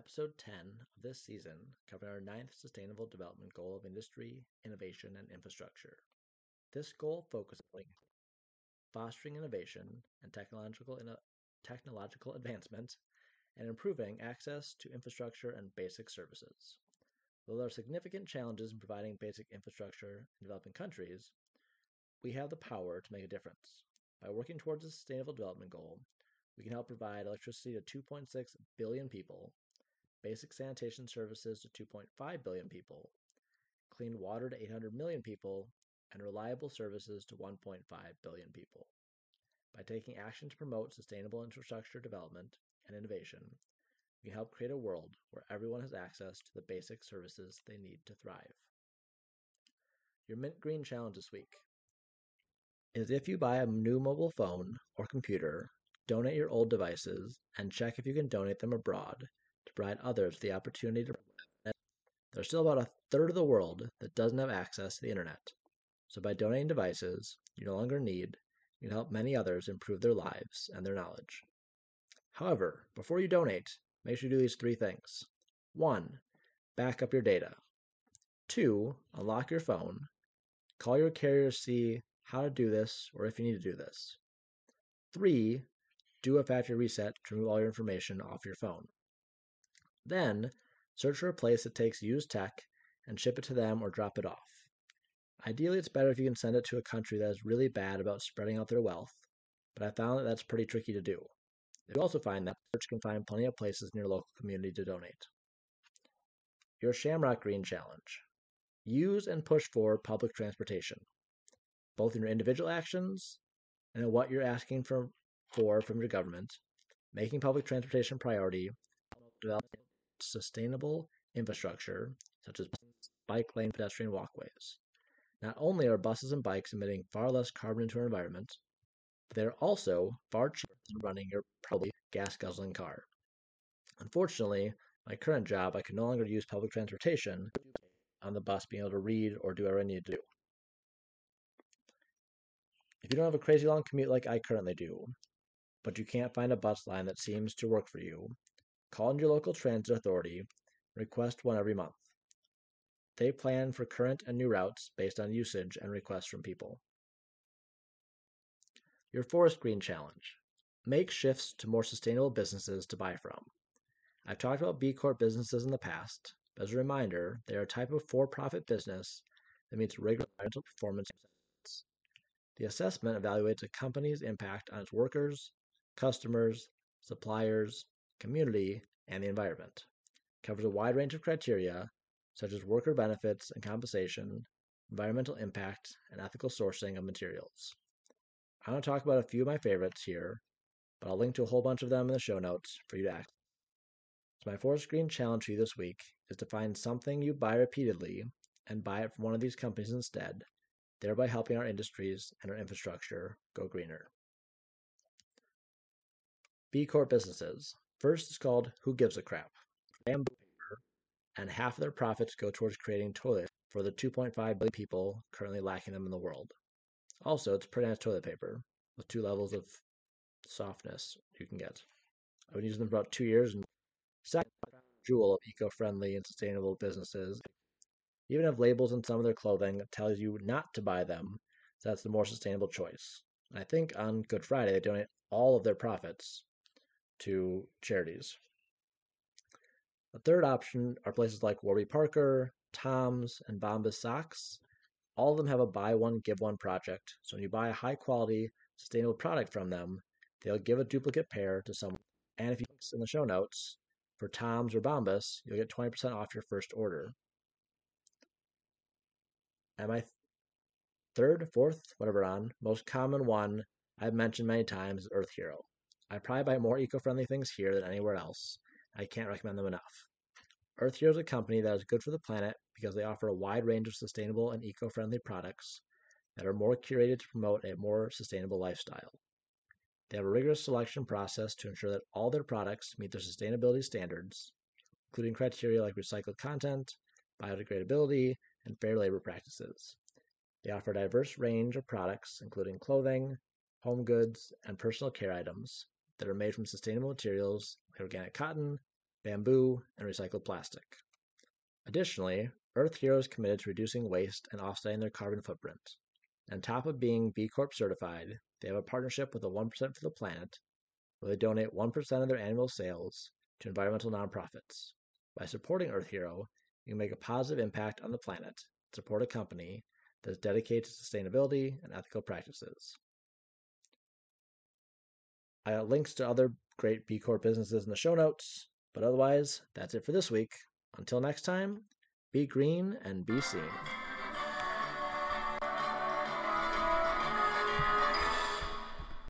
episode 10 of this season, covering our ninth Sustainable Development Goal of Industry, Innovation, and Infrastructure. This goal focuses on fostering innovation and technological, technological advancement and improving access to infrastructure and basic services. Though there are significant challenges in providing basic infrastructure in developing countries, we have the power to make a difference. By working towards the Sustainable Development Goal, we can help provide electricity to 2.6 billion people, basic sanitation services to 2.5 billion people, clean water to 800 million people, and reliable services to 1.5 billion people. By taking action to promote sustainable infrastructure development and innovation, we can help create a world where everyone has access to the basic services they need to thrive. Your Mint Green Challenge this week is if you buy a new mobile phone or computer, donate your old devices, and check if you can donate them abroad to provide others the opportunity to. There's still about a third of the world that doesn't have access to the internet. So by donating devices you no longer need, you can help many others improve their lives and their knowledge. However, before you donate, make sure you do these three things. One, back up your data. Two, unlock your phone. Call your carrier to see how to do this or if you need to do this. Three, do a factory reset to remove all your information off your phone. Then, search for a place that takes used tech and ship it to them or drop it off. Ideally, it's better if you can send it to a country that is really bad about spreading out their wealth, but I found that that's pretty tricky to do. You also find that search can find plenty of places in your local community to donate. Your Shamrock Green Challenge. Use and push for public transportation, both in your individual actions and in what you're asking for, for from your government. Making public transportation priority, developing sustainable infrastructure such as bike lane pedestrian walkways. Not only are buses and bikes emitting far less carbon into our environment, but they are also far cheaper than running your probably gas guzzling car. Unfortunately, my current job, I can no longer use public transportation on the bus being able to read or do whatever I need to do. If you don't have a crazy long commute like I currently do, but you can't find a bus line that seems to work for you, call in your local transit authority request one every month. They plan for current and new routes based on usage and requests from people. Your Forest Green Challenge. Make shifts to more sustainable businesses to buy from. I've talked about B Corp businesses in the past, but as a reminder, they are a type of for profit business that meets rigorous environmental performance. The assessment evaluates a company's impact on its workers, customers, suppliers, community, and the environment. It covers a wide range of criteria such as worker benefits and compensation, environmental impact, and ethical sourcing of materials. I want to talk about a few of my favorites here, but I'll link to a whole bunch of them in the show notes for you to access. So my Forest Green challenge for you this week is to find something you buy repeatedly and buy it from one of these companies instead, thereby helping our industries and our infrastructure go greener. B Corp businesses. First is called Who Gives a Crap. Bamboo and half of their profits go towards creating toilets for the 2.5 billion people currently lacking them in the world. Also, it's pretty nice toilet paper with two levels of softness you can get. I've been using them for about two years and second jewel of eco-friendly and sustainable businesses. Even have labels in some of their clothing that tells you not to buy them, so that's the more sustainable choice. And I think on Good Friday they donate all of their profits to charities. The third option are places like Warby Parker, Tom's, and Bombas Socks. All of them have a buy one, give one project. So when you buy a high quality, sustainable product from them, they'll give a duplicate pair to someone. And if you click in the show notes for Tom's or Bombas, you'll get 20% off your first order. And my third, fourth, whatever on, most common one I've mentioned many times is Earth Hero. I probably buy more eco friendly things here than anywhere else. I can't recommend them enough. Earth Hero is a company that is good for the planet because they offer a wide range of sustainable and eco friendly products that are more curated to promote a more sustainable lifestyle. They have a rigorous selection process to ensure that all their products meet their sustainability standards, including criteria like recycled content, biodegradability, and fair labor practices. They offer a diverse range of products, including clothing, home goods, and personal care items that are made from sustainable materials like organic cotton, bamboo, and recycled plastic. Additionally, Earth Hero is committed to reducing waste and offsetting their carbon footprint. On top of being B Corp certified, they have a partnership with the 1% for the Planet, where they donate 1% of their annual sales to environmental nonprofits. By supporting Earth Hero, you can make a positive impact on the planet and support a company that is dedicated to sustainability and ethical practices. I got links to other great B Corp businesses in the show notes, but otherwise, that's it for this week. Until next time, be green and be seen.